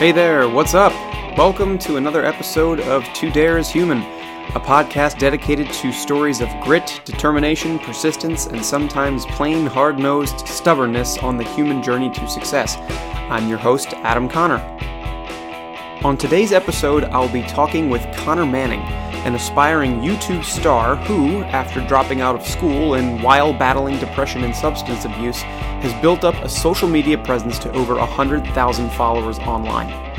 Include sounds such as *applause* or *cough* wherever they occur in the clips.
Hey there, what's up? Welcome to another episode of To Dare Human, a podcast dedicated to stories of grit, determination, persistence, and sometimes plain hard nosed stubbornness on the human journey to success. I'm your host, Adam Connor. On today's episode, I'll be talking with Connor Manning, an aspiring YouTube star who, after dropping out of school and while battling depression and substance abuse, has built up a social media presence to over 100,000 followers online.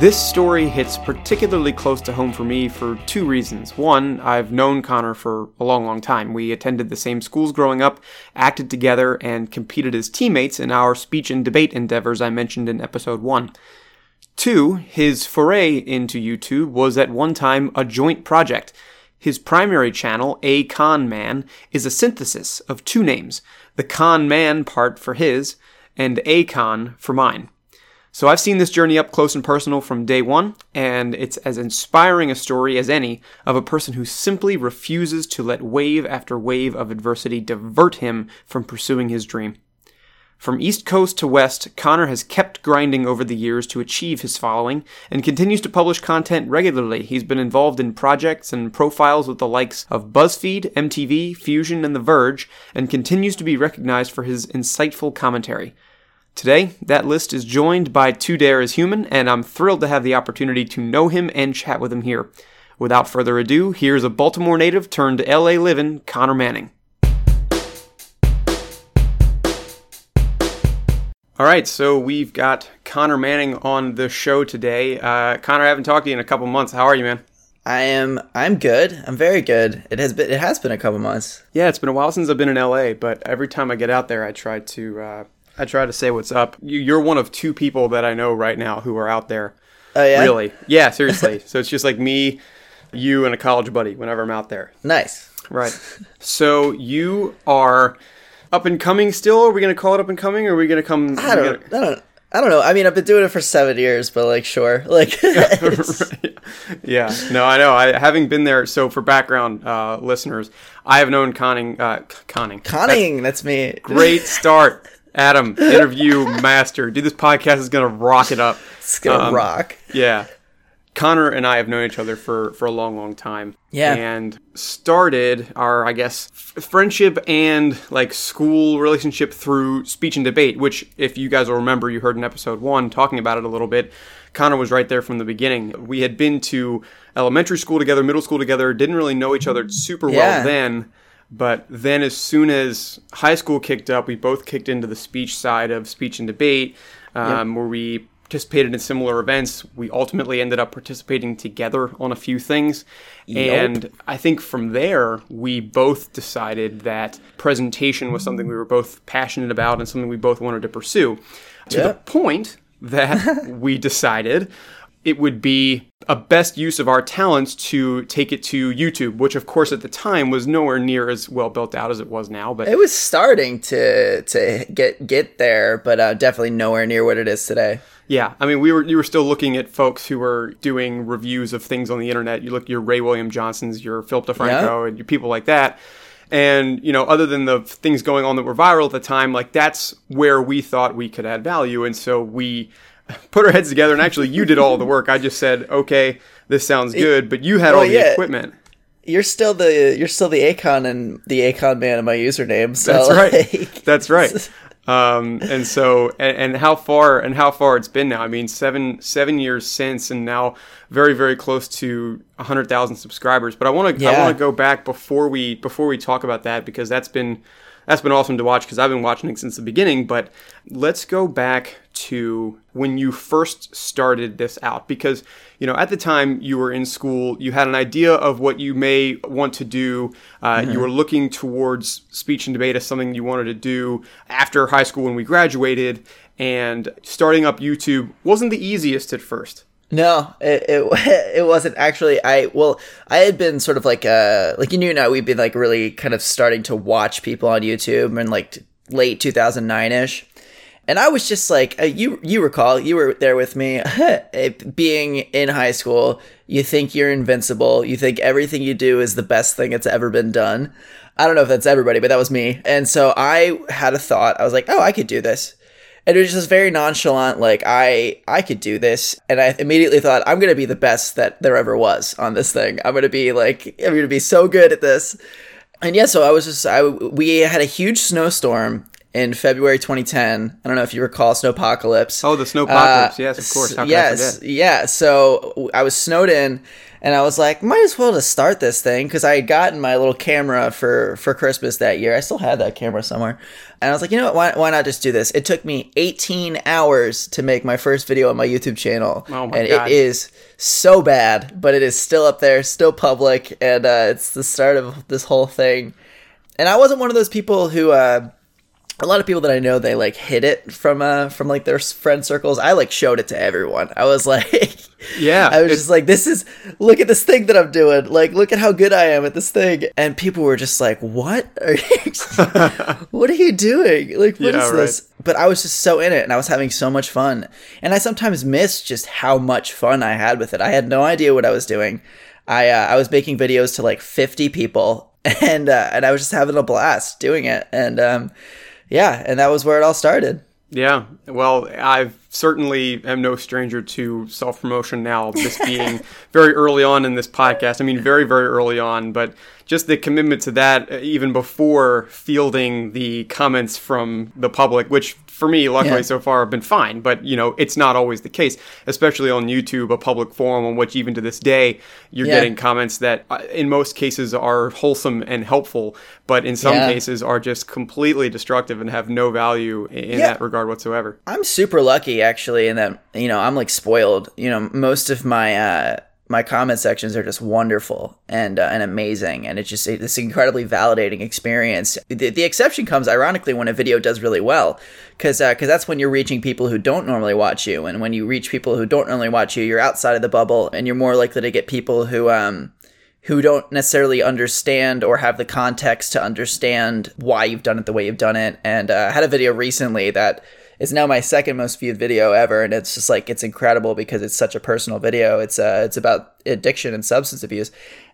This story hits particularly close to home for me for two reasons. One, I've known Connor for a long, long time. We attended the same schools growing up, acted together, and competed as teammates in our speech and debate endeavors I mentioned in episode one. Two, his foray into YouTube was at one time a joint project. His primary channel, A Con Man, is a synthesis of two names the Con Man part for his, and A Con for mine. So I've seen this journey up close and personal from day one, and it's as inspiring a story as any of a person who simply refuses to let wave after wave of adversity divert him from pursuing his dream. From East Coast to West, Connor has kept grinding over the years to achieve his following and continues to publish content regularly. He's been involved in projects and profiles with the likes of BuzzFeed, MTV, Fusion, and The Verge, and continues to be recognized for his insightful commentary. Today, that list is joined by To Dare is Human, and I'm thrilled to have the opportunity to know him and chat with him here. Without further ado, here's a Baltimore native turned LA living, Connor Manning. All right, so we've got Connor Manning on the show today. Uh, Connor, I haven't talked to you in a couple months. How are you, man? I am. I'm good. I'm very good. It has been. It has been a couple months. Yeah, it's been a while since I've been in LA, but every time I get out there, I try to. Uh, I try to say what's up. You, are one of two people that I know right now who are out there. Oh yeah. Really? Yeah. Seriously. *laughs* so it's just like me, you, and a college buddy. Whenever I'm out there. Nice. Right. So you are up and coming still? Are we going to call it up and coming, or are we going to come? I don't, gonna... I don't. I don't know. I mean, I've been doing it for seven years, but like, sure, *laughs* like, *laughs* yeah. No, I know. I having been there. So for background uh, listeners, I have known Conning. Uh, Conning. Conning. That's, that's me. Great *laughs* start, Adam. Interview master. Dude, this podcast is gonna rock it up. It's gonna um, rock. Yeah. Connor and I have known each other for, for a long, long time. Yeah. And started our, I guess, f- friendship and like school relationship through speech and debate, which, if you guys will remember, you heard in episode one talking about it a little bit. Connor was right there from the beginning. We had been to elementary school together, middle school together, didn't really know each other super yeah. well then. But then, as soon as high school kicked up, we both kicked into the speech side of speech and debate, um, yep. where we participated in similar events. We ultimately ended up participating together on a few things. Yep. And I think from there, we both decided that presentation was something we were both passionate about and something we both wanted to pursue. To yep. the point that *laughs* we decided it would be a best use of our talents to take it to YouTube, which of course at the time was nowhere near as well built out as it was now. But it was starting to to get get there, but uh, definitely nowhere near what it is today. Yeah, I mean, we were you were still looking at folks who were doing reviews of things on the internet. You look your Ray William Johnsons, your Philip DeFranco, yeah. and your people like that. And you know, other than the things going on that were viral at the time, like that's where we thought we could add value, and so we put our heads together, and actually, you did all the work. I just said, okay, this sounds good, but you had well, all the yeah. equipment. You're still the you're still the Acon and the Acon man in my username. So that's right. Like, that's right. *laughs* Um, and so and, and, how far and how far it's been now. I mean, seven seven years since, and now very very close to hundred thousand subscribers. But I want to yeah. I want to go back before we before we talk about that because that's been that's been awesome to watch because I've been watching it since the beginning. But let's go back to when you first started this out because you know at the time you were in school you had an idea of what you may want to do uh, mm-hmm. you were looking towards speech and debate as something you wanted to do after high school when we graduated and starting up youtube wasn't the easiest at first no, it, it, *laughs* it wasn't actually. I well, I had been sort of like uh like you knew now we've been like really kind of starting to watch people on YouTube in like late 2009 ish, and I was just like uh, you you recall you were there with me *laughs* being in high school. You think you're invincible. You think everything you do is the best thing that's ever been done. I don't know if that's everybody, but that was me. And so I had a thought. I was like, oh, I could do this. and it was just very nonchalant like i i could do this and i immediately thought i'm gonna be the best that there ever was on this thing i'm gonna be like i'm gonna be so good at this and yeah so i was just i we had a huge snowstorm in February 2010. I don't know if you recall Snowpocalypse. Oh, the Snowpocalypse. Uh, yes, of course. How yes, yeah. So I was snowed in, and I was like, might as well just start this thing because I had gotten my little camera for for Christmas that year. I still had that camera somewhere, and I was like, you know what? Why, why not just do this? It took me 18 hours to make my first video on my YouTube channel, oh my and God. it is so bad, but it is still up there, still public, and uh, it's the start of this whole thing. And I wasn't one of those people who. Uh, a lot of people that I know they like hid it from uh from like their friend circles. I like showed it to everyone. I was *laughs* like Yeah. I was just like this is look at this thing that I'm doing. Like look at how good I am at this thing. And people were just like, "What? Are you, *laughs* *laughs* what are you doing? Like what Yeah, is this?" But I was just so in it and I was having so much fun. And I sometimes miss just how much fun I had with it. I had no idea what I was doing. I uh, I was making videos to like 50 people and uh, and I was just having a blast doing it. And um yeah, and that was where it all started. Yeah. Well, I certainly am no stranger to self promotion now, this being *laughs* very early on in this podcast. I mean, very, very early on, but just the commitment to that, uh, even before fielding the comments from the public, which for me, luckily Yeah. so far, have been fine. But, you know, it's not always the case, especially on YouTube, a public forum on which even to this day, you're Yeah. getting comments that uh, in most cases are wholesome and helpful, but in some Yeah. cases are just completely destructive and have no value in, that regard whatsoever. I'm super lucky actually and that you know I'm like spoiled. You know, most of my uh my comment sections are just wonderful and uh, and amazing, and it's just this incredibly validating experience. The, the exception comes ironically when a video does really well, because because that's when you're reaching people who don't normally watch you, and when you reach people who don't normally watch you, you're outside of the bubble, and you're more likely to get people who um who don't necessarily understand or have the context to understand why you've done it the way you've done it. And uh, I had a video recently that is now my second most viewed video ever, and it's just like it's incredible because it's such a personal video. It's uh, it's about addiction and substance abuse.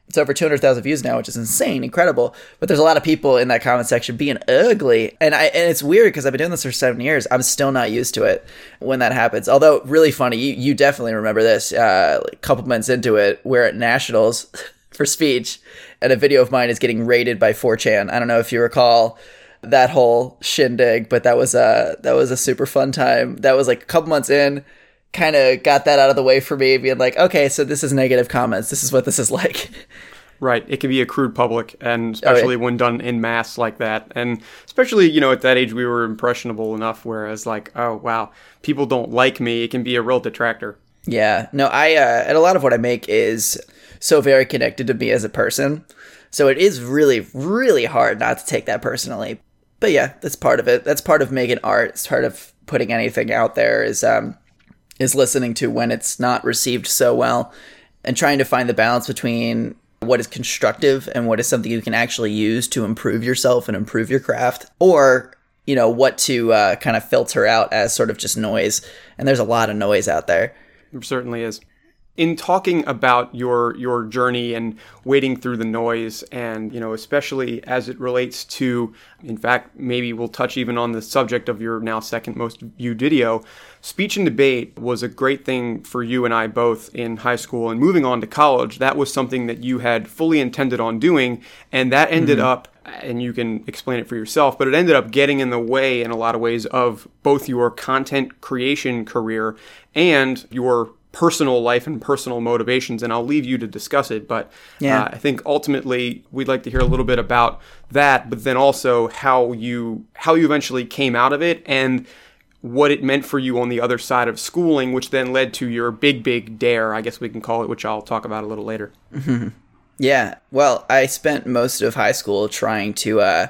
It's over 200,000 views now, which is insane, incredible. But there's a lot of people in that comment section being ugly, and I and it's weird because I've been doing this for seven years. I'm still not used to it when that happens. Although really funny, you you definitely remember this. Uh, a couple months into it, we're at nationals *laughs* for speech, and a video of mine is getting rated by 4chan. I don't know if you recall that whole shindig, but that was a that was a super fun time. That was like a couple months in, kind of got that out of the way for me, being like, okay, so this is negative comments. This is what this is *laughs* like. Right. It can be a crude public, and Oh, yeah. especially when done in mass like that. And especially, you know, at that age, we were impressionable enough, whereas, like, oh, wow, people don't like me. It can be a real detractor. Yeah. No, I uh, and a lot of what I make is so very connected to me as a person. So it is really, really hard not to take that personally. But yeah, that's part of it. That's part of making art. It's part of putting anything out there is um is listening to when it's not received so well and trying to find the balance between what is constructive and what is something you can actually use to improve yourself and improve your craft or you know what to uh, kind of filter out as sort of just noise and there's a lot of noise out there It certainly is. In talking about your your journey and wading through the noise, and you know, especially as it relates to, in fact, maybe we'll touch even on the subject of your now second most viewed video. Speech and debate was a great thing for you and I both in high school, and moving on to college, that was something that you had fully intended on doing, and that ended mm-hmm. up and you can explain it for yourself, but it ended up getting in the way in a lot of ways of both your content creation career and your personal life and personal motivations. And I'll leave you to discuss it. But Yeah. uh, I think ultimately we'd like to hear a little bit about that, but then also how you how you eventually came out of it and what it meant for you on the other side of schooling, which then led to your big, big dare, I guess we can call it, which I'll talk about a little later. *laughs* Yeah. Well, I spent most of high school trying to uh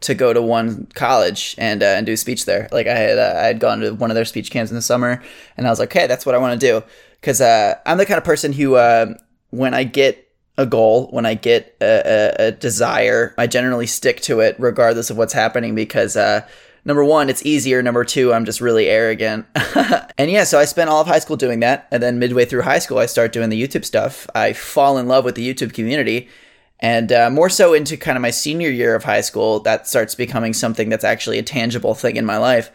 to go to one college and uh, and do speech there. Like I had uh, I had gone to one of their speech camps in the summer, and I was like, okay, that's what I want to do because uh, I'm the kind of person who uh, when I get a goal, when I get a, a, a desire, I generally stick to it regardless of what's happening because. Uh, Number one, it's easier. Number two, I'm just really arrogant. *laughs* and yeah, so I spent all of high school doing that. And then midway through high school, I start doing the YouTube stuff. I fall in love with the YouTube community. And uh, more so into kind of my senior year of high school, that starts becoming something that's actually a tangible thing in my life.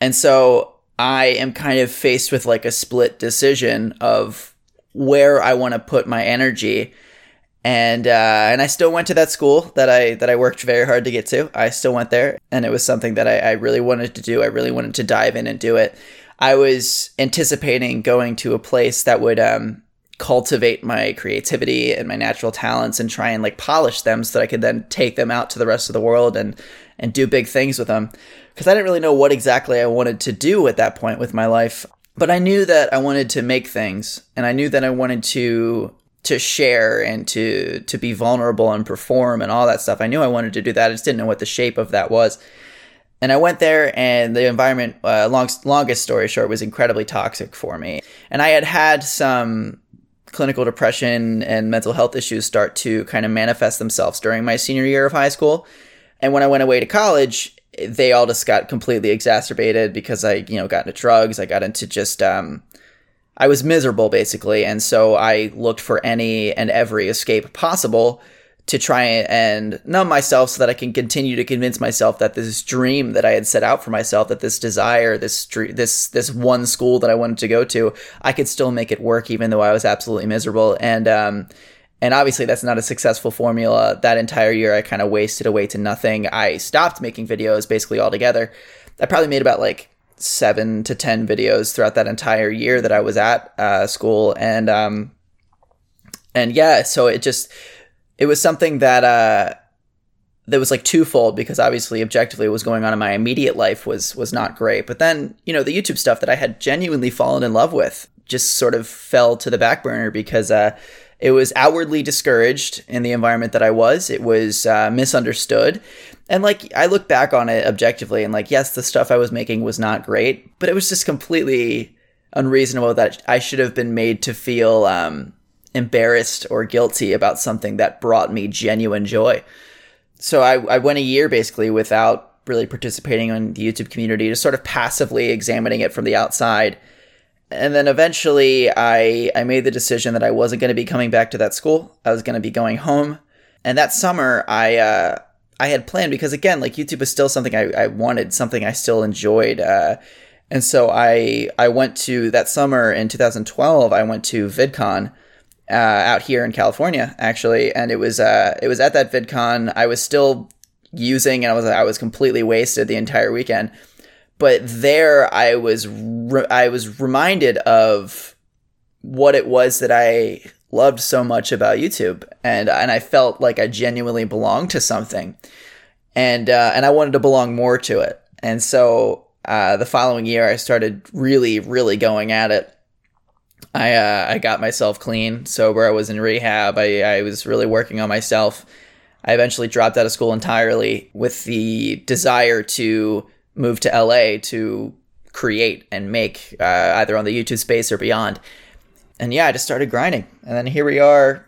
And so I am kind of faced with like a split decision of where I want to put my energy. And uh, and I still went to that school that I that I worked very hard to get to. I still went there, and it was something that I, I really wanted to do. I really wanted to dive in and do it. I was anticipating going to a place that would um, cultivate my creativity and my natural talents and try and like polish them so that I could then take them out to the rest of the world and and do big things with them. Because I didn't really know what exactly I wanted to do at that point with my life, but I knew that I wanted to make things, and I knew that I wanted to to share and to to be vulnerable and perform and all that stuff. I knew I wanted to do that. I just didn't know what the shape of that was. And I went there, and the environment, uh, long, longest story short, was incredibly toxic for me. And I had had some clinical depression and mental health issues start to kind of manifest themselves during my senior year of high school. And when I went away to college, they all just got completely exacerbated because I, you know, got into drugs. I got into just, um, I was miserable basically. And so I looked for any and every escape possible to try and numb myself so that I can continue to convince myself that this dream that I had set out for myself, that this desire, this this this one school that I wanted to go to, I could still make it work even though I was absolutely miserable. And um, and obviously that's not a successful formula. That entire year I kind of wasted away to nothing. I stopped making videos basically altogether. I probably made about like seven to ten videos throughout that entire year that I was at uh, school, and um, and yeah, so it just it was something that uh, that was like twofold because obviously objectively what was going on in my immediate life was was not great. But then you know the youtube stuff that i had genuinely fallen in love with just sort of fell to the back burner because uh, it was outwardly discouraged in the environment that i was. It was uh, misunderstood. And like i look back on it objectively and like yes the stuff i was making was not great but it was just completely unreasonable that i should have been made to feel um, embarrassed or guilty about something that brought me genuine joy. So I, I went a year basically without really participating in the YouTube community, just sort of passively examining it from the outside. And then eventually I, I made the decision that I wasn't going to be coming back to that school. I was going to be going home. And that summer I, uh, I had planned because again, like YouTube is still something I, I wanted, something I still enjoyed. Uh, and so I, I went to that summer in 2012, I went to VidCon uh, out here in California, actually, and it was uh, it was at that VidCon. I was still using, and I was I was completely wasted the entire weekend. But there, I was re- I was reminded of what it was that I loved so much about YouTube, and and I felt like I genuinely belonged to something, and uh, and I wanted to belong more to it. And so uh, the following year, I started really, really going at it I uh, I got myself clean, sober. I was in rehab. I, I was really working on myself. I eventually dropped out of school entirely with the desire to move to LA to create and make uh, either on the YouTube space or beyond. And yeah, I just started grinding, and then here we are,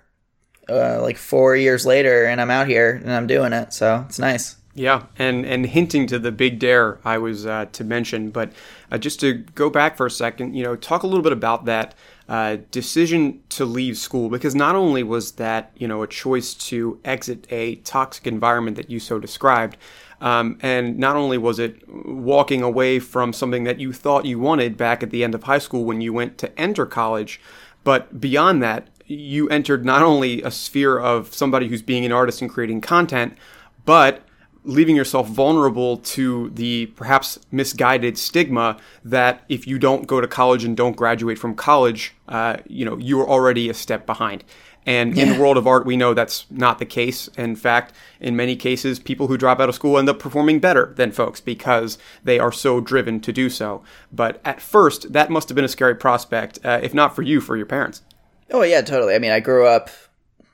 uh, like four years later, and I'm out here and I'm doing it. So it's nice. Yeah, and and hinting to the big dare I was uh, to mention, but uh, just to go back for a second, you know, talk a little bit about that uh, decision to leave school because not only was that you know a choice to exit a toxic environment that you so described, um, and not only was it walking away from something that you thought you wanted back at the end of high school when you went to enter college, but beyond that, you entered not only a sphere of somebody who's being an artist and creating content, but leaving yourself vulnerable to the perhaps misguided stigma that if you don't go to college and don't graduate from college, uh, you know, you are already a step behind. And yeah. in the world of art, we know that's not the case. In fact, in many cases, people who drop out of school end up performing better than folks because they are so driven to do so. But at first, that must have been a scary prospect, uh, if not for you, for your parents. Oh, yeah, totally. I mean, I grew up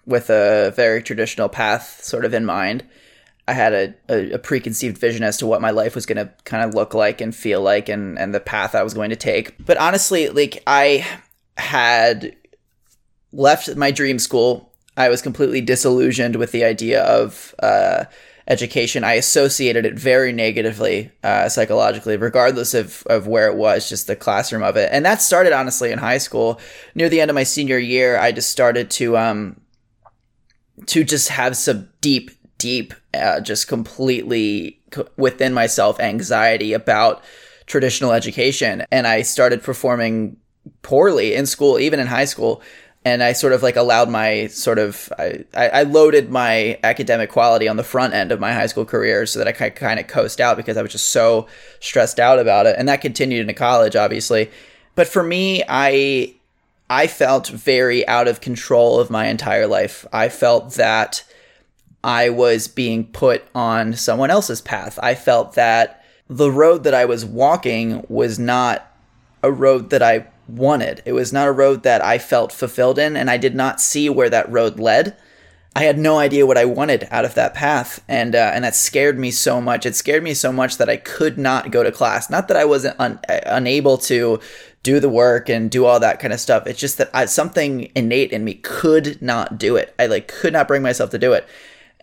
with a very traditional path sort of in mind. I had a, a, a, preconceived vision as to what my life was going to kind of look like and feel like and, and the path I was going to take. But honestly, like I had left my dream school. I was completely disillusioned with the idea of uh, education. I associated it very negatively uh, psychologically, regardless of, of where it was, just the classroom of it. And that started honestly in high school. Near the end of my senior year, I just started to um, to just have some deep deep, uh, just completely within myself anxiety about traditional education. And I started performing poorly in school, even in high school. And I sort of like allowed my sort of, I, I loaded my academic quality on the front end of my high school career so that I could kind of coast out because I was just so stressed out about it. And that continued into college, obviously. But for me, I, I felt very out of control of my entire life. I felt that I was being put on someone else's path. I felt that the road that I was walking was not a road that I wanted. It was not a road that I felt fulfilled in, and I did not see where that road led. I had no idea what I wanted out of that path, and uh, and that scared me so much. It scared me so much that I could not go to class. Not that I wasn't un- unable to do the work and do all that kind of stuff. It's just that I, something innate in me could not do it. I like could not bring myself to do it.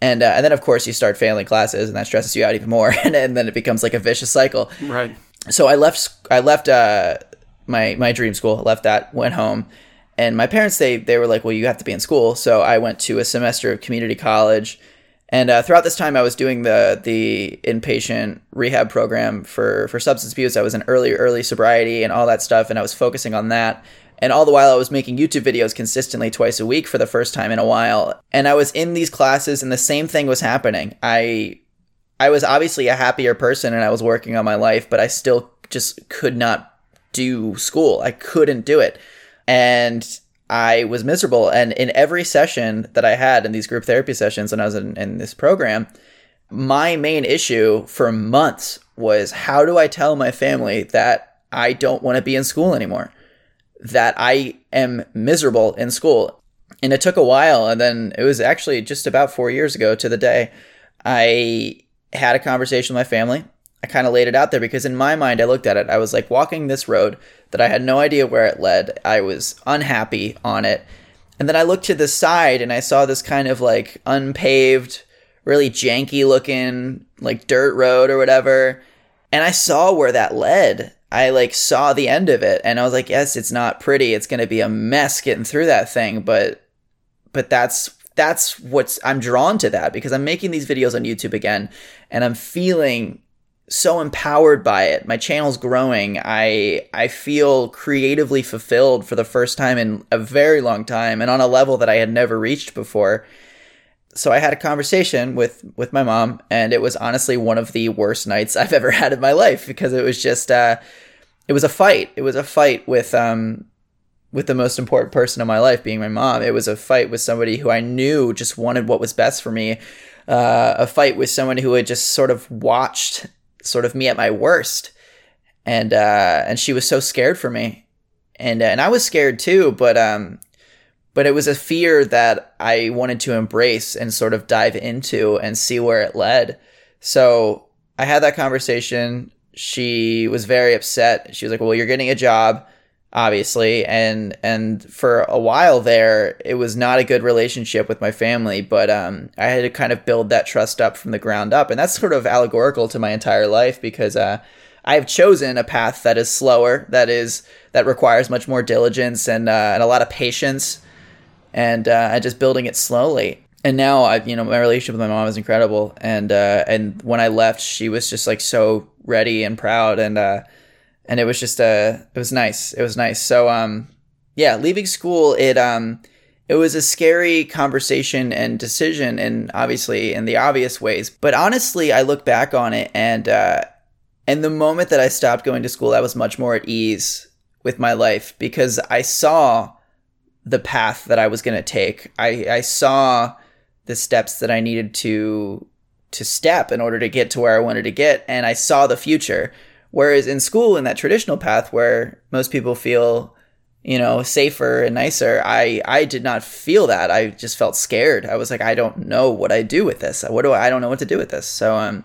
And uh, and then of course you start failing classes, and that stresses you out even more, *laughs* and, and then it becomes like a vicious cycle. Right. So I left. I left uh, my my dream school. Left that. Went home and my parents, they they were like, well, you have to be in school. So I went to a semester of community college. And uh, throughout this time, I was doing the the inpatient rehab program for for substance abuse. I was in early early sobriety and all that stuff, and I was focusing on that. And all the while, I was making YouTube videos consistently twice a week for the first time in a while. And I was in these classes, and the same thing was happening. I I was obviously a happier person, and I was working on my life, but I still just could not do school. I couldn't do it and I was miserable. And in every session that I had in these group therapy sessions when I was in, in this program, my main issue for months was how do I tell my family that I don't want to be in school anymore? That I am miserable in school. And it took a while. And then it was actually just about four years ago to the day I had a conversation with my family. I kind of laid it out there because in my mind, I looked at it. I was like walking this road that I had no idea where it led. I was unhappy on it. And then I looked to the side and I saw this kind of like unpaved, really janky looking, like dirt road or whatever. And I saw where that led. I like saw the end of it and I was like, yes, it's not pretty. It's going to be a mess getting through that thing, but but that's that's what's I'm drawn to that because I'm making these videos on YouTube again and I'm feeling so empowered by it. My channel's growing. I I feel creatively fulfilled for the first time in a very long time and on a level that I had never reached before. So I had a conversation with with my mom and it was honestly one of the worst nights I've ever had in my life because it was just uh it was a fight. It was a fight with um with the most important person in my life being my mom. It was a fight with somebody who I knew just wanted what was best for me. Uh, a fight with someone who had just sort of watched sort of me at my worst. And uh, and she was so scared for me, and and I was scared too. But um, but it was a fear that I wanted to embrace and sort of dive into and see where it led. So I had that conversation. She was very upset. She was like, "Well, you're getting a job." obviously and and for a while there it was not a good relationship with my family but um, i had to kind of build that trust up from the ground up and that's sort of allegorical to my entire life because uh, i've chosen a path that is slower that is that requires much more diligence and uh, and a lot of patience and uh, just building it slowly and now I, you know, my relationship with my mom is incredible. And uh, and when I left, she was just like so ready and proud. And uh, and it was just uh, it was nice. It was nice. So um yeah, leaving school it um it was a scary conversation and decision and obviously in the obvious ways. But honestly, I look back on it and uh and the moment that I stopped going to school, I was much more at ease with my life because I saw the path that I was going to take. I, I saw the steps that I needed to to step in order to get to where I wanted to get, and I saw the future. Whereas in school, in that traditional path where most people feel, you know, safer and nicer, I, I did not feel that. I just felt scared. I was like, I don't know what I do with this. What do I, I don't know what to do with this. So, um,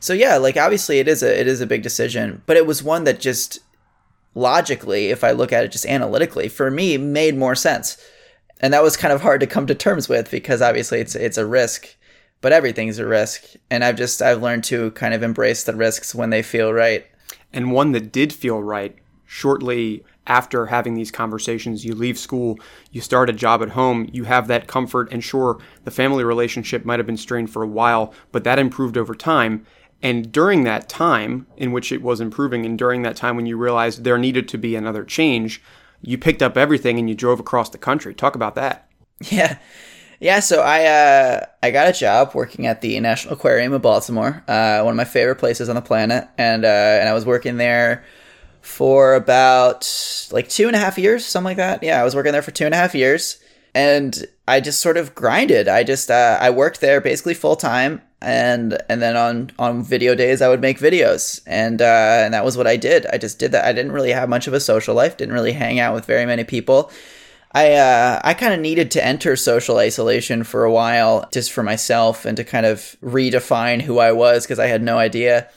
so yeah, like obviously it is a, it is a big decision, but it was one that just logically, if I look at it just analytically, for me made more sense. And that was kind of hard to come to terms with because obviously it's, it's a risk but everything's a risk and i've just i've learned to kind of embrace the risks when they feel right and one that did feel right shortly after having these conversations. You leave school, you start a job at home, you have that comfort, and sure, the family relationship might have been strained for a while, but that improved over time. And during that time in which it was improving, and during that time when you realized there needed to be another change, you picked up everything and you drove across the country. Talk about that. *laughs* Yeah. Yeah, so I uh, I got a job working at the National Aquarium of Baltimore, uh, one of my favorite places on the planet, and uh, and I was working there for about like two and a half years, something like that. Yeah, I was working there for two and a half years, and I just sort of grinded. I just uh, I worked there basically full time, and and then on on video days I would make videos, and uh, and that was what I did. I just did that. I didn't really have much of a social life. Didn't really hang out with very many people I uh, I kind of needed to enter social isolation for a while, just for myself, and to kind of redefine who I was because I had no idea.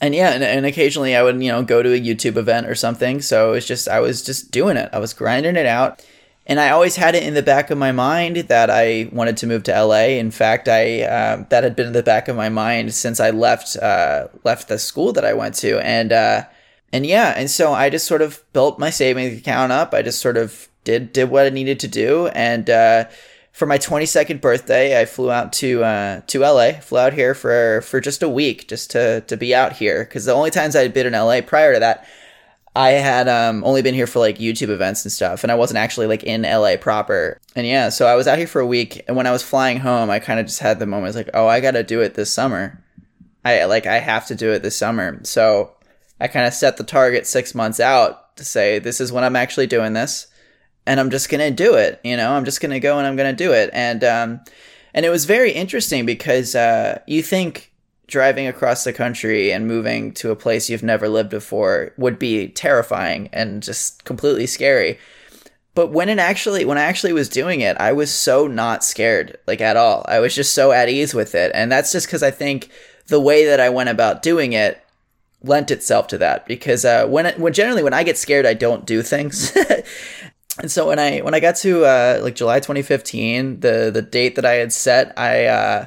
And yeah, and, and, occasionally I would you know go to a YouTube event or something. So it's just I was just doing it. I was grinding it out, and I always had it in the back of my mind that I wanted to move to LA. In fact, I uh, that had been in the back of my mind since I left uh, left the school that I went to, and uh, and yeah, and so I just sort of built my savings account up. I just sort of did did what I needed to do, and uh, for my 22nd birthday, I flew out to uh, to LA. Flew out here for for just a week, just to to be out here. Because the only times I had been in LA prior to that, I had um, only been here for like YouTube events and stuff, and I wasn't actually like in LA proper. And yeah, so I was out here for a week, and when I was flying home, I kind of just had the moment like, oh, I got to do it this summer. I like I have to do it this summer. So I kind of set the target six months out to say this is when I'm actually doing this and I'm just gonna do it. You know, I'm just gonna go and I'm gonna do it. And um, and it was very interesting because uh, you think driving across the country and moving to a place you've never lived before would be terrifying and just completely scary. But when it actually when I actually was doing it, I was so not scared like at all. I was just so at ease with it. And that's just cuz I think the way that I went about doing it lent itself to that because uh, when it, when generally when I get scared I don't do things *laughs* and so when I when I got to uh, like July 2015, the the date that I had set, I uh,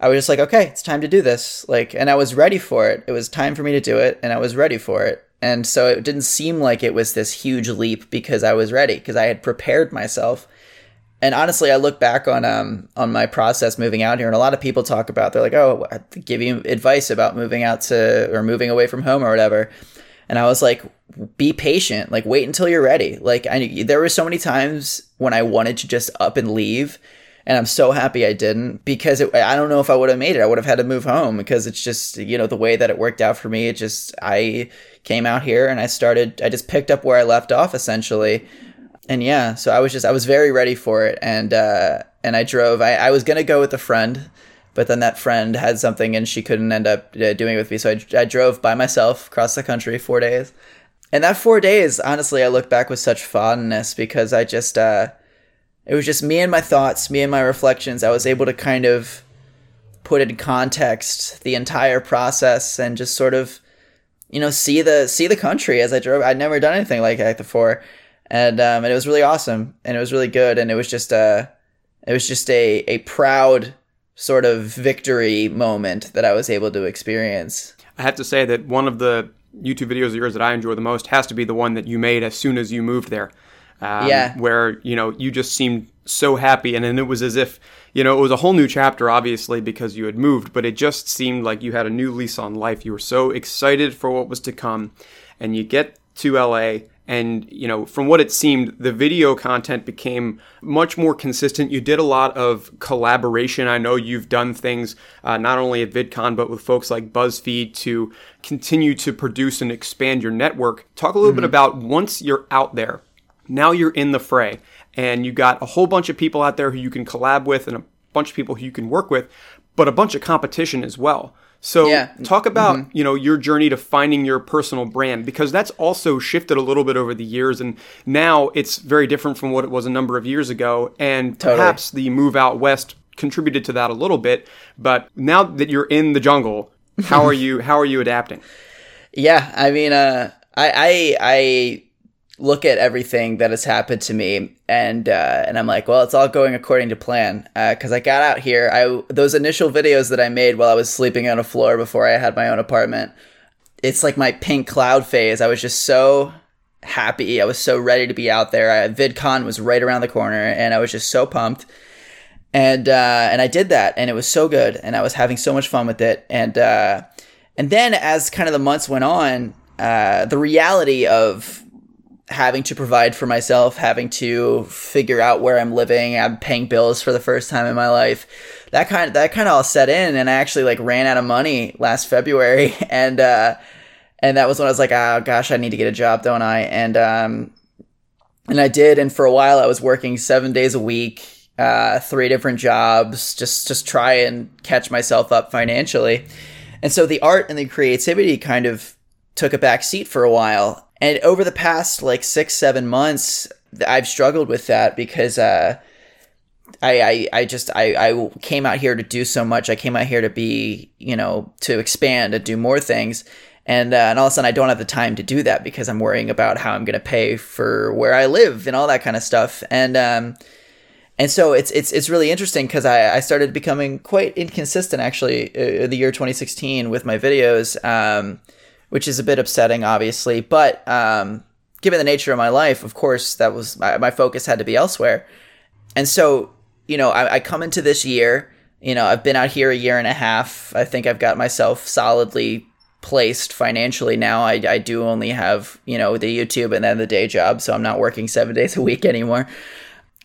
I was just like, okay, it's time to do this. Like, and I was ready for it. It was time for me to do it, and I was ready for it. And so it didn't seem like it was this huge leap because I was ready because I had prepared myself. And honestly, I look back on um on my process moving out here, and a lot of people talk about they're like, oh, I give you advice about moving out to or moving away from home or whatever. And I was like, be patient. Like, wait until you're ready. Like, I there were so many times when I wanted to just up and leave, and I'm so happy I didn't because it, I don't know if I would have made it. I would have had to move home because it's just you know the way that it worked out for me. It just I came out here and I started. I just picked up where I left off essentially, and yeah. So I was just I was very ready for it, and uh, and I drove. I, I was gonna go with a friend but then that friend had something and she couldn't end up uh, doing it with me. So I, I drove by myself across the country four days. And that four days, honestly, I look back with such fondness because I just, uh, it was just me and my thoughts, me and my reflections. I was able to kind of put in context the entire process and just sort of, you know, see the see the country as I drove. I'd never done anything like that before, and um, and it was really awesome and it was really good and it was just a, uh, it was just a a proud sort of victory moment that I was able to experience. I have to say that one of the YouTube videos of yours that I enjoy the most has to be the one that you made as soon as you moved there. Um, yeah. Where, you know, you just seemed so happy. And then it was as if, you know, it was a whole new chapter, obviously, because you had moved, but it just seemed like you had a new lease on life. You were so excited for what was to come. And you get to LA and you know from what it seemed the video content became much more consistent. You did a lot of collaboration. I know you've done things uh, not only at vidcon but with folks like buzzfeed to continue to produce and expand your network. Talk a little mm-hmm. bit about once you're out there now you're in the fray and you got a whole bunch of people out there who you can collab with and a bunch of people who you can work with but a bunch of competition as well so yeah. talk about, mm-hmm. you know, your journey to finding your personal brand because that's also shifted a little bit over the years and now it's very different from what it was a number of years ago and totally. perhaps the move out west contributed to that a little bit, but now that you're in the jungle, how *laughs* are you how are you adapting? Yeah, I mean uh I I I look at everything that has happened to me and uh, and I'm like, well, it's all going according to plan. Because uh, I got out here, I those initial videos that I made while I was sleeping on a floor before I had my own apartment. It's like my pink cloud phase. I was just so happy. I was so ready to be out there. I, VidCon was right around the corner, and I was just so pumped. and uh, and I did that, and it was so good, and I was having so much fun with it, and uh, and then as kind of the months went on, uh, the reality of having to provide for myself, having to figure out where I'm living, I'm paying bills for the first time in my life. That kind of, that kind of all set in, and I actually like ran out of money last February, *laughs* and uh, and that was when I was like, oh gosh, I need to get a job, don't I? And um, and I did, and for a while I was working seven days a week, uh, three different jobs, just just try and catch myself up financially. And so the art and the creativity kind of took a back seat for a while. And over the past like six, seven months, I've struggled with that because uh, I, I, I just I, I came out here to do so much. I came out here to be, you know, to expand and do more things. And, uh, and all of a sudden, I don't have the time to do that because I'm worrying about how I'm going to pay for where I live and all that kind of stuff. And um, and so it's it's it's really interesting because I, I started becoming quite inconsistent actually uh, in the year 2016 with my videos, um, which is a bit upsetting, obviously. But um, given the nature of my life, of course, that was my, my focus had to be elsewhere. And so you know, I, I come into this year. You know, I've been out here a year and a half. I think I've got myself solidly placed financially now. I, I do only have, you know, the YouTube and then the day job, so I'm not working seven days a week anymore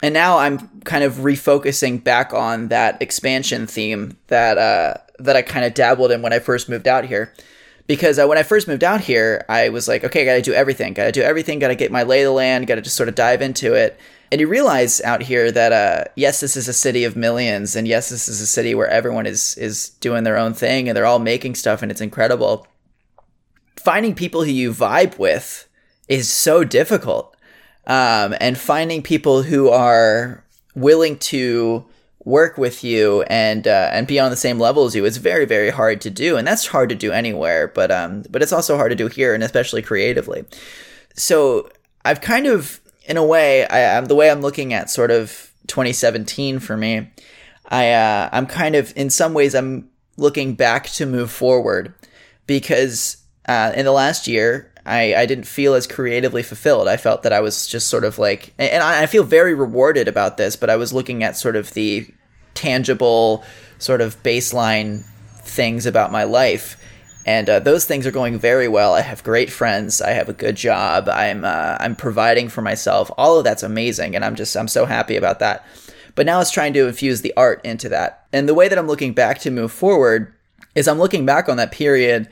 and now I'm kind of refocusing back on that expansion theme that uh, that I kind of dabbled in when I first moved out here. Because uh, when I first moved out here, I was like, okay, I got to do everything. Got to do everything. Got to get my lay of the land. Got to just sort of dive into it. And you realize out here that uh, yes, this is a city of millions, and yes, this is a city where everyone is is doing their own thing, and they're all making stuff, and it's incredible. Finding people who you vibe with is so difficult um, and finding people who are willing to work with you and uh, and be on the same level as you is very very hard to do and that's hard to do anywhere but um but it's also hard to do here and especially creatively. So I've kind of in a way I, am the way I'm looking at sort of 2017 for me I uh, I'm kind of in some ways I'm looking back to move forward because uh, in the last year I, I didn't feel as creatively fulfilled. I felt that I was just sort of like, and I, feel very rewarded about this, but I was looking at sort of the tangible, sort of baseline things about my life. And uh, those things are going very well. I have great friends. I have a good job. I'm uh, I'm providing for myself. All of that's amazing, and I'm just I'm so happy about that. But now it's trying to infuse the art into that. And the way that I'm looking back to move forward is I'm looking back on that period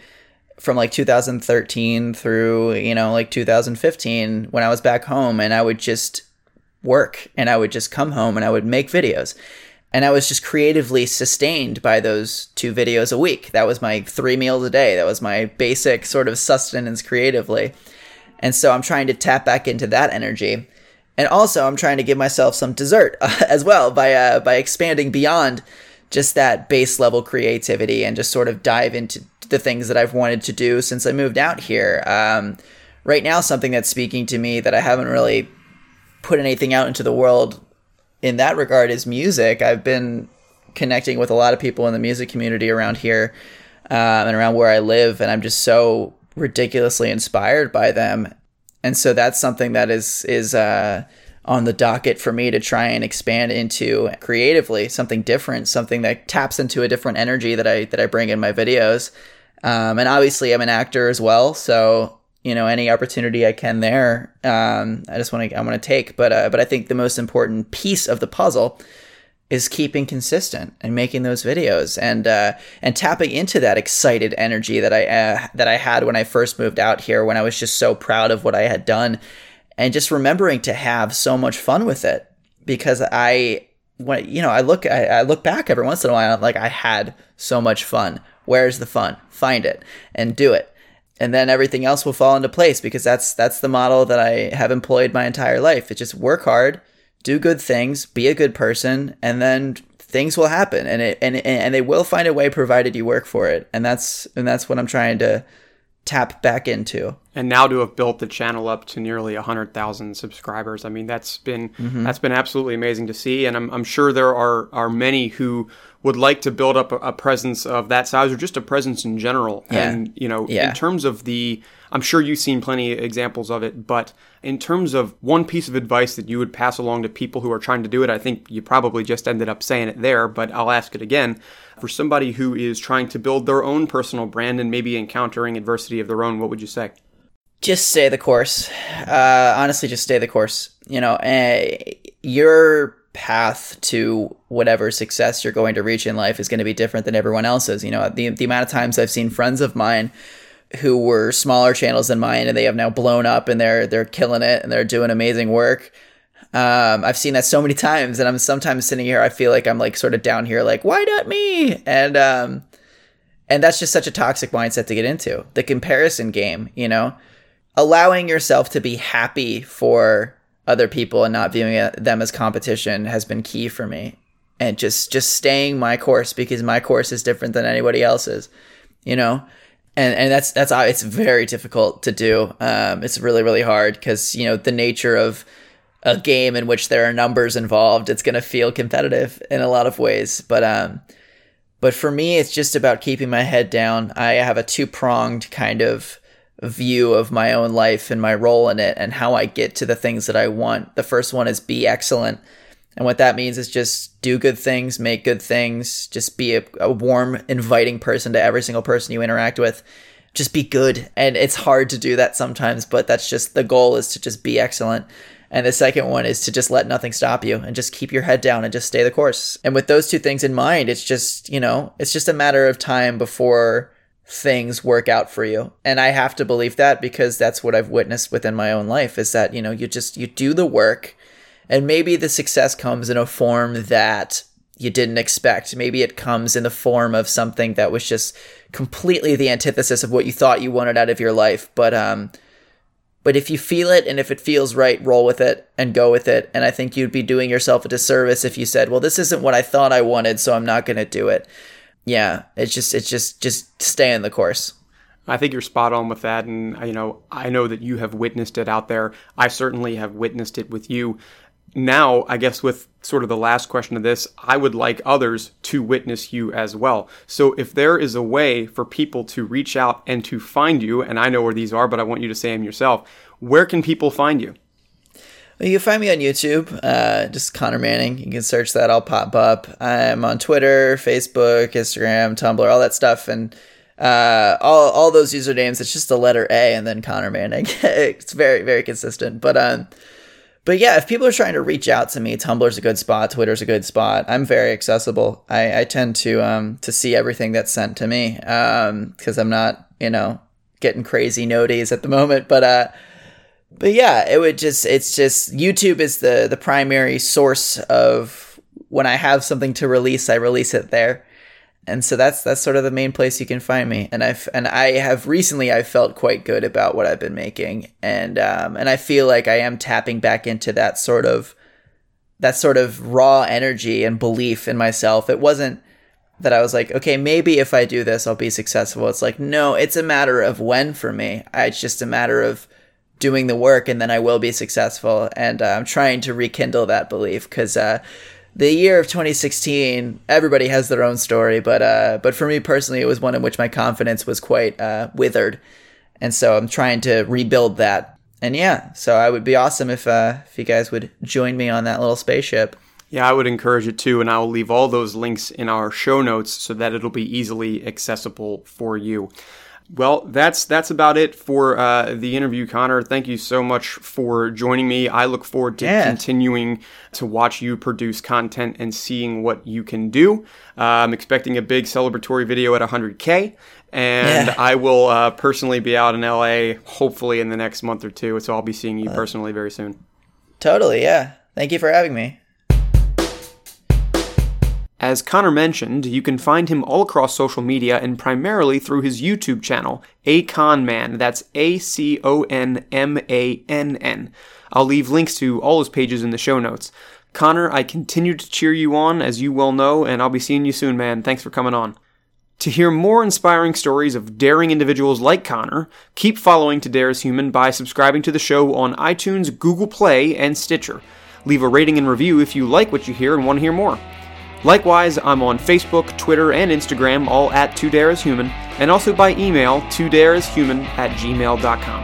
from like 2013 through you know like 2015 when I was back home and I would just work and I would just come home and I would make videos and I was just creatively sustained by those two videos a week. That was my three meals a day. That was my basic sort of sustenance creatively. And so I'm trying to tap back into that energy. And also I'm trying to give myself some dessert uh, *laughs* as well by uh, by expanding beyond just that base level creativity and just sort of dive into the things that I've wanted to do since I moved out here. Um, right now, something that's speaking to me that I haven't really put anything out into the world in that regard is music. I've been connecting with a lot of people in the music community around here um, and around where I live, and I'm just so ridiculously inspired by them. And so that's something that is is uh, on the docket for me to try and expand into creatively something different, something that taps into a different energy that I that I bring in my videos. Um, and obviously, I'm an actor as well, so you know any opportunity I can there, um, I just want to I want to take. But uh, but I think the most important piece of the puzzle is keeping consistent and making those videos and uh, and tapping into that excited energy that I uh, that I had when I first moved out here, when I was just so proud of what I had done, and just remembering to have so much fun with it because I when you know I look I, I look back every once in a while like I had so much fun Where's the fun? Find it and do it. And then everything else will fall into place because that's that's the model that I have employed my entire life. It's just work hard, do good things, be a good person, and then things will happen and it and and they will find a way provided you work for it. And that's and that's what I'm trying to tap back into. and now to have built the channel up to nearly 100,000 subscribers. I mean, that's been mm-hmm. that's been absolutely amazing to see and I'm, I'm sure there are are many who would like to build up a, a presence of that size or just a presence in general. Yeah. And, you know, yeah. in terms of the I'm sure you've seen plenty of examples of it, but in terms of one piece of advice that you would pass along to people who are trying to do it, I think you probably just ended up saying it there, but I'll ask it again. For somebody who is trying to build their own personal brand and maybe encountering adversity of their own, what would you say? just stay the course. Uh, honestly, just stay the course. You know, uh, your path to whatever success you're going to reach in life is going to be different than everyone else's. You know, the the amount of times I've seen friends of mine who were smaller channels than mine and they have now blown up and they're they're killing it and they're doing amazing work. Um, I've seen that so many *laughs* times, and I'm sometimes sitting here. I feel like I'm like sort of down here, like why not me? And um, and that's just such a toxic mindset to get into. The comparison game, you know allowing yourself to be happy for other people and not viewing them as competition has been key for me. And just just staying my course because my course is different than anybody else's you know? And and that's that's it's very difficult to do. Um, it's really really hard because you know the nature of a game in which there are numbers involved it's going to feel competitive in a lot of ways. But um but for me it's just about keeping my head down. I have a two pronged kind of view of my own life and my role in it and how I get to the things that I want. The first one is be excellent. And what that means is just do good things, make good things, just be a, a, warm, inviting person to every single person you interact with. Just be good. And it's hard to do that sometimes, but that's just the goal is to just be excellent. And the second one is to just let nothing stop you and just keep your head down and just stay the course. And with those two things in mind, it's just, you know, it's just a matter of time before things work out for you. And I have to believe that because that's what I've witnessed within my own life is that, you know, you just you do the work and maybe the success comes in a form that you didn't expect. Maybe it comes in the form of something that was just completely the antithesis of what you thought you wanted out of your life. But um but if you feel it and if it feels right, roll with it and go with it. And I think you'd be doing yourself a disservice if you said, "Well, this isn't what I thought I wanted, so I'm not going to do it." Yeah, it's just it's just just stay in the course. I think you're spot on with that, and you know I know that you have witnessed it out there. I certainly have witnessed it with you. Now, I guess with sort of the last question of this, I would like others to witness you as well. So if there is a way for people to reach out and to find you, and I know where these are, but I want you to say them yourself, where can people find you? You can find me on YouTube, uh, just Connor Manning. You can search that; I'll pop up. I'm on Twitter, Facebook, Instagram, Tumblr, all that stuff, and uh, all all those usernames. It's just the letter A and then Connor Manning. *laughs* it's very very consistent. But um, but yeah, if people are trying to reach out to me, Tumblr's a good spot. Twitter's a good spot. I'm very accessible. I, I tend to um to see everything that's sent to me um because I'm not you know getting crazy noties at the *laughs* moment, but uh but yeah, it would just it's just YouTube is the the primary source of when I have something to release, I release it there. And so that's that's sort of the main place you can find me. And I've and I have recently I felt quite good about what I've been making. And um and I feel like I am tapping back into that sort of that sort of raw energy and belief in myself. It wasn't that I was like, okay, maybe if I do this, I'll be successful. It's like, no, it's a matter of when for me. It's just a matter of doing the work and then I will be successful. And uh, I'm trying to rekindle that belief because uh, the year of 2016, everybody has their own story, but uh, but for me personally, it was one in which my confidence was quite uh, withered, and so I'm trying to rebuild that. And yeah, so I would be awesome if uh, if you guys would join me on that little spaceship. Yeah, I would encourage it too, and I will leave all those links in our show notes so that it'll be easily accessible for you. Well, that's that's about it for uh, the interview, Connor. Thank you so much for joining me. I look forward to yeah. continuing to watch you produce content and seeing what you can do. Uh, I'm expecting a big celebratory video at 100k, and yeah. I will uh, personally be out in LA hopefully in the next month or two. So I'll be seeing you uh, personally very soon. Totally, yeah. Thank you for having me. As Connor mentioned, you can find him all across social media and primarily through his YouTube channel, A Con Man. That's A C O N M A N N. I'll leave links to all his pages in the show notes. Connor, I continue to cheer you on, as you well know, and I'll be seeing you soon, man. Thanks for coming on. To hear more inspiring stories of daring individuals like Connor, keep following To Dare is Human by subscribing to the show on iTunes, Google Play, and Stitcher. Leave a rating and review if you like what you hear and want to hear more. Likewise, I'm on Facebook, Twitter, and Instagram, all at 2dareishuman, and also by email, 2dareishuman at gmail.com.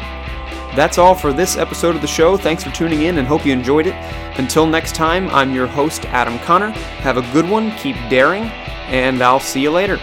That's all for this episode of the show. Thanks for tuning in and hope you enjoyed it. Until next time, I'm your host, Adam Connor. Have a good one, keep daring, and I'll see you later.